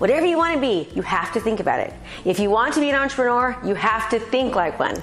Whatever you want to be, you have to think about it. If you want to be an entrepreneur, you have to think like one.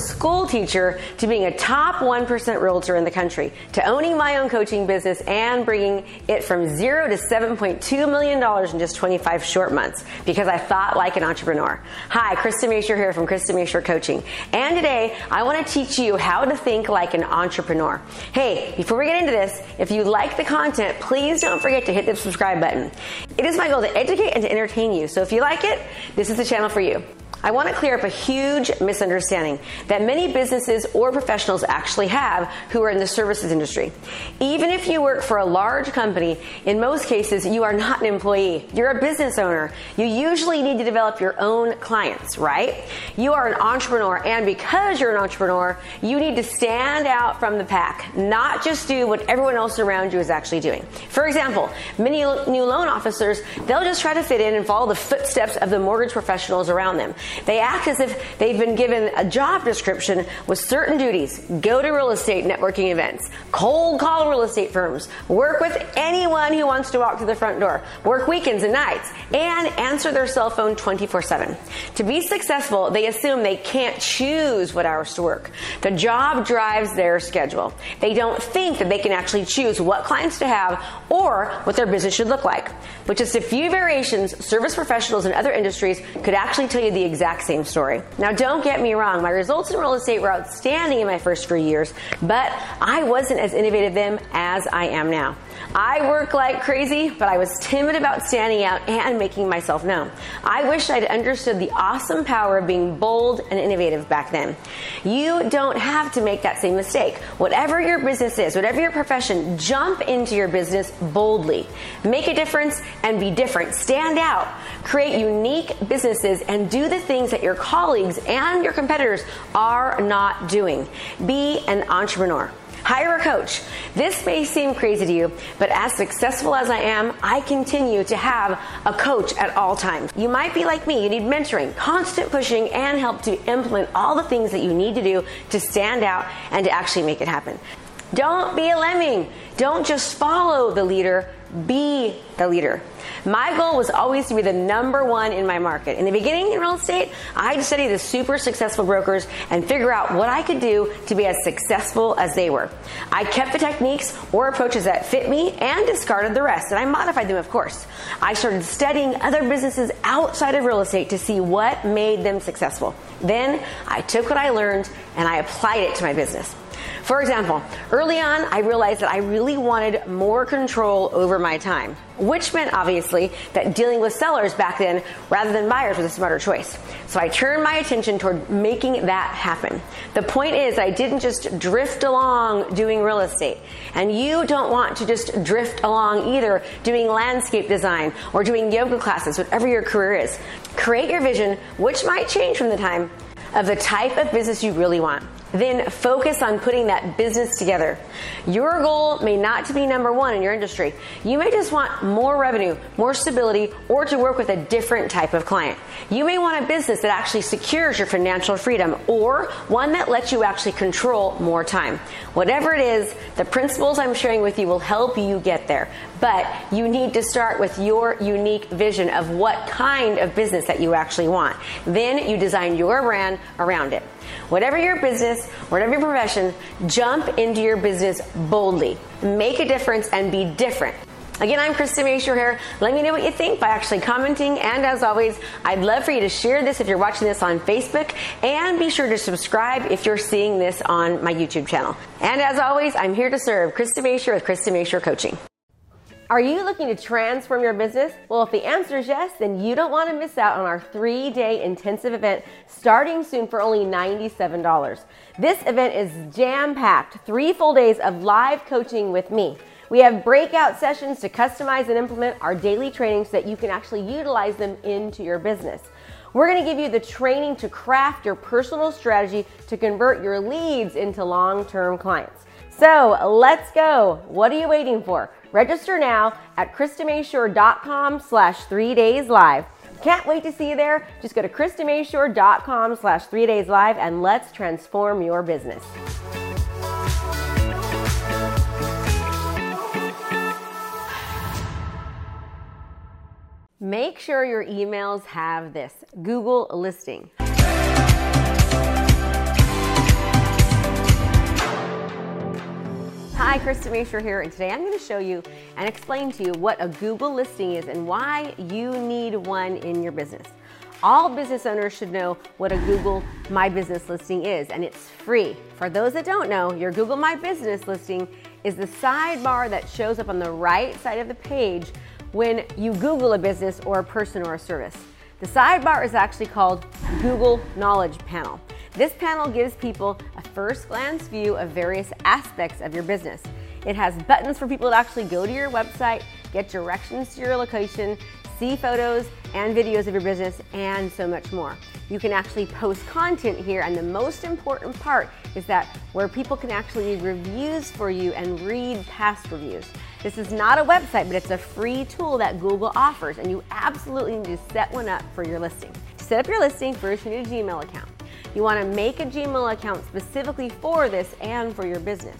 School teacher to being a top 1% realtor in the country, to owning my own coaching business and bringing it from zero to $7.2 million in just 25 short months because I thought like an entrepreneur. Hi, Krista Mashore here from Krista Mashore Coaching. And today I want to teach you how to think like an entrepreneur. Hey, before we get into this, if you like the content, please don't forget to hit the subscribe button. It is my goal to educate and to entertain you. So if you like it, this is the channel for you. I want to clear up a huge misunderstanding that many businesses or professionals actually have who are in the services industry. Even if you work for a large company, in most cases, you are not an employee. You're a business owner. You usually need to develop your own clients, right? You are an entrepreneur, and because you're an entrepreneur, you need to stand out from the pack, not just do what everyone else around you is actually doing. For example, many new loan officers, they'll just try to fit in and follow the footsteps of the mortgage professionals around them. They act as if they've been given a job description with certain duties. Go to real estate networking events, cold call real estate firms, work with anyone who wants to walk through the front door, work weekends and nights, and answer their cell phone 24 7. To be successful, they assume they can't choose what hours to work. The job drives their schedule. They don't think that they can actually choose what clients to have or what their business should look like. With just a few variations, service professionals in other industries could actually tell you the exact same story. Now, don't get me wrong, my results in real estate were outstanding in my first three years, but I wasn't as innovative then as I am now. I work like crazy, but I was timid about standing out and making myself known. I wish I'd understood the awesome power of being bold and innovative back then. You don't have to make that same mistake. Whatever your business is, whatever your profession, jump into your business boldly. Make a difference and be different. Stand out. Create unique businesses and do the things that your colleagues and your competitors are not doing. Be an entrepreneur. Hire a coach. This may seem crazy to you, but as successful as I am, I continue to have a coach at all times. You might be like me, you need mentoring, constant pushing, and help to implement all the things that you need to do to stand out and to actually make it happen. Don't be a lemming. Don't just follow the leader, be the leader. My goal was always to be the number one in my market. In the beginning in real estate, I had to study the super successful brokers and figure out what I could do to be as successful as they were. I kept the techniques or approaches that fit me and discarded the rest, and I modified them, of course. I started studying other businesses outside of real estate to see what made them successful. Then I took what I learned and I applied it to my business. For example, early on, I realized that I really wanted more control over my time, which meant obviously that dealing with sellers back then rather than buyers was a smarter choice. So I turned my attention toward making that happen. The point is, I didn't just drift along doing real estate. And you don't want to just drift along either doing landscape design or doing yoga classes, whatever your career is. Create your vision, which might change from the time of the type of business you really want. Then focus on putting that business together. Your goal may not to be number one in your industry. You may just want more revenue, more stability, or to work with a different type of client. You may want a business that actually secures your financial freedom or one that lets you actually control more time. Whatever it is, the principles I'm sharing with you will help you get there. But you need to start with your unique vision of what kind of business that you actually want. Then you design your brand around it. Whatever your business, whatever your profession, jump into your business boldly. Make a difference and be different. Again, I'm Krista Mashore here. Let me know what you think by actually commenting. And as always, I'd love for you to share this if you're watching this on Facebook. And be sure to subscribe if you're seeing this on my YouTube channel. And as always, I'm here to serve Krista Mashore with Krista Mashore Coaching. Are you looking to transform your business? Well, if the answer is yes, then you don't want to miss out on our three day intensive event starting soon for only $97. This event is jam packed, three full days of live coaching with me. We have breakout sessions to customize and implement our daily trainings so that you can actually utilize them into your business. We're going to give you the training to craft your personal strategy to convert your leads into long term clients. So let's go. What are you waiting for? Register now at KristaMashore.com slash three days live. Can't wait to see you there. Just go to KristaMashore.com slash three days live and let's transform your business. Make sure your emails have this Google listing. Hi, Krista Mashore here, and today I'm going to show you and explain to you what a Google listing is and why you need one in your business. All business owners should know what a Google My Business listing is, and it's free. For those that don't know, your Google My Business listing is the sidebar that shows up on the right side of the page when you Google a business or a person or a service. The sidebar is actually called Google Knowledge Panel. This panel gives people a first glance view of various aspects of your business. It has buttons for people to actually go to your website, get directions to your location, see photos and videos of your business, and so much more. You can actually post content here, and the most important part is that where people can actually leave reviews for you and read past reviews. This is not a website, but it's a free tool that Google offers, and you absolutely need to set one up for your listing. To set up your listing, first you need a Gmail account. You want to make a Gmail account specifically for this and for your business.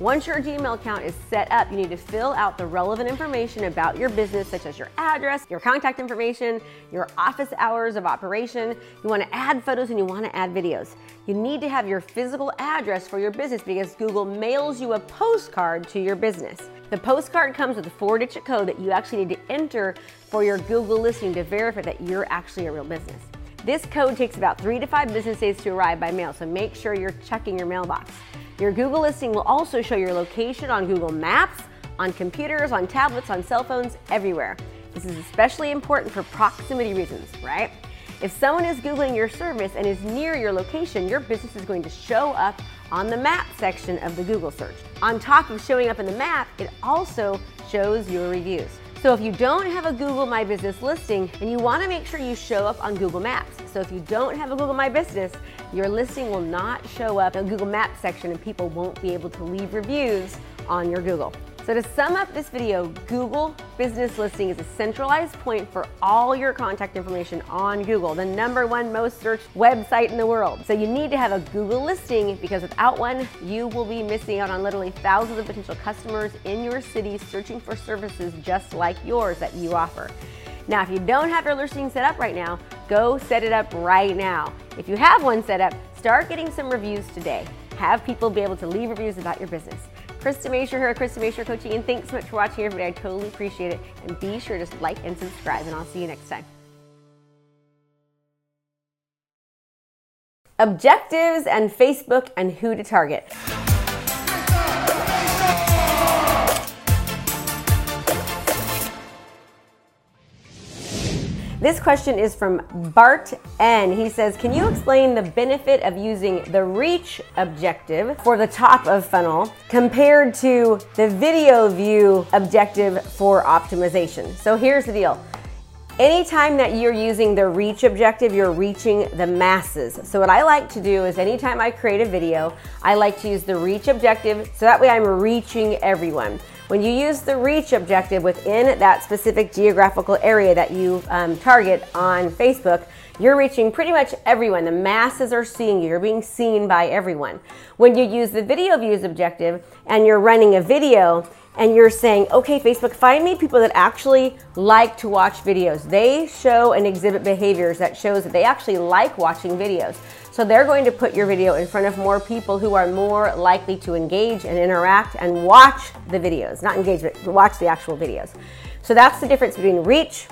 Once your Gmail account is set up, you need to fill out the relevant information about your business, such as your address, your contact information, your office hours of operation. You want to add photos and you want to add videos. You need to have your physical address for your business because Google mails you a postcard to your business. The postcard comes with a four digit code that you actually need to enter for your Google listing to verify that you're actually a real business. This code takes about three to five business days to arrive by mail, so make sure you're checking your mailbox. Your Google listing will also show your location on Google Maps, on computers, on tablets, on cell phones, everywhere. This is especially important for proximity reasons, right? If someone is Googling your service and is near your location, your business is going to show up on the map section of the Google search. On top of showing up in the map, it also shows your reviews. So if you don't have a Google My Business listing, and you want to make sure you show up on Google Maps. So if you don't have a Google My Business, your listing will not show up in the Google Maps section and people won't be able to leave reviews on your Google. So to sum up this video, Google Business Listing is a centralized point for all your contact information on Google, the number one most searched website in the world. So you need to have a Google listing because without one, you will be missing out on literally thousands of potential customers in your city searching for services just like yours that you offer. Now, if you don't have your listing set up right now, go set it up right now. If you have one set up, start getting some reviews today. Have people be able to leave reviews about your business. Krista Mashore here at Krista Mashore Coaching, and thanks so much for watching everybody. I totally appreciate it. And be sure to like and subscribe, and I'll see you next time. Objectives and Facebook and who to target. This question is from Bart N. He says, Can you explain the benefit of using the reach objective for the top of funnel compared to the video view objective for optimization? So here's the deal. Anytime that you're using the reach objective, you're reaching the masses. So what I like to do is anytime I create a video, I like to use the reach objective so that way I'm reaching everyone. When you use the reach objective within that specific geographical area that you um, target on Facebook, you're reaching pretty much everyone. The masses are seeing you. You're being seen by everyone. When you use the video views objective and you're running a video, and you're saying, okay, Facebook, find me people that actually like to watch videos. They show and exhibit behaviors that shows that they actually like watching videos. So they're going to put your video in front of more people who are more likely to engage and interact and watch the videos. Not engage, but watch the actual videos. So that's the difference between reach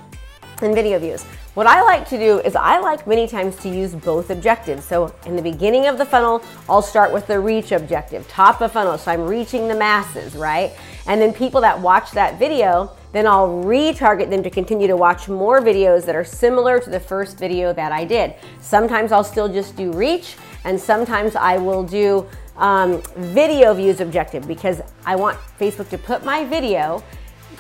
and video views. What I like to do is I like many times to use both objectives. So in the beginning of the funnel, I'll start with the reach objective, top of funnel. So I'm reaching the masses, right? And then people that watch that video, then I'll retarget them to continue to watch more videos that are similar to the first video that I did. Sometimes I'll still just do reach, and sometimes I will do um, video views objective because I want Facebook to put my video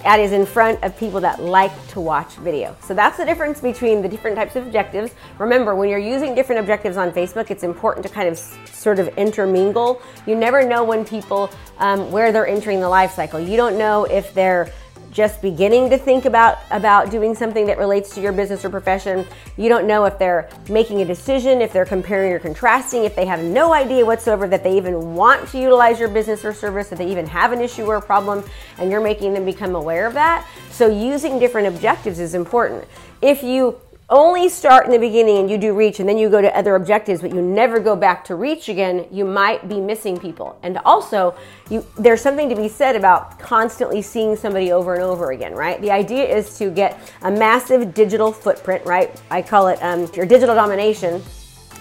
Ad is in front of people that like to watch video. So that's the difference between the different types of objectives. Remember, when you're using different objectives on Facebook, it's important to kind of sort of intermingle. You never know when people, um, where they're entering the life cycle. You don't know if they're just beginning to think about about doing something that relates to your business or profession. You don't know if they're making a decision, if they're comparing or contrasting, if they have no idea whatsoever that they even want to utilize your business or service, if they even have an issue or a problem, and you're making them become aware of that. So using different objectives is important. If you only start in the beginning and you do reach and then you go to other objectives but you never go back to reach again you might be missing people. And also you there's something to be said about constantly seeing somebody over and over again right? The idea is to get a massive digital footprint right? I call it um, your digital domination.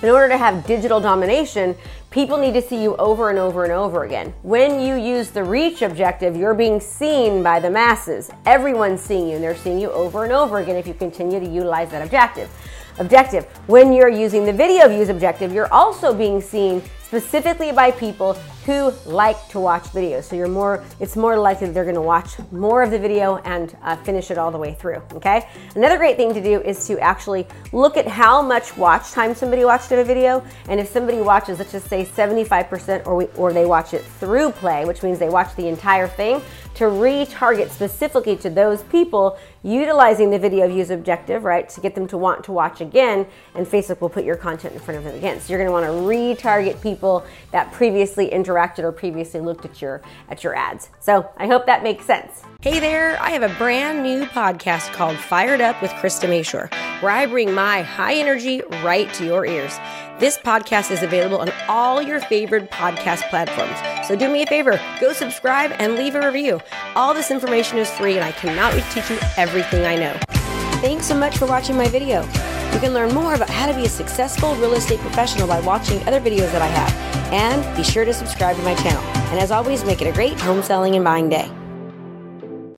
In order to have digital domination, people need to see you over and over and over again. When you use the reach objective, you're being seen by the masses. Everyone's seeing you and they're seeing you over and over again if you continue to utilize that objective. Objective. When you're using the video views objective, you're also being seen specifically by people who like to watch videos. So you're more, it's more likely that they're gonna watch more of the video and uh, finish it all the way through, okay? Another great thing to do is to actually look at how much watch time somebody watched of a video. And if somebody watches, let's just say 75% or, we, or they watch it ThruPlay, which means they watch the entire thing, to retarget specifically to those people utilizing the video views objective, right, to get them to want to watch again, and Facebook will put your content in front of them again. So you're gonna wanna retarget people that previously interacted interacted or previously looked at your at your ads. So I hope that makes sense. Hey there, I have a brand new podcast called Fired Up with Krista Mashore, where I bring my high energy right to your ears. This podcast is available on all your favorite podcast platforms. So do me a favor, go subscribe and leave a review. All this information is free and I cannot wait to teach you everything I know. Thanks so much for watching my video. You can learn more about how to be a successful real estate professional by watching other videos that I have. And be sure to subscribe to my channel. And as always, make it a great home selling and buying day.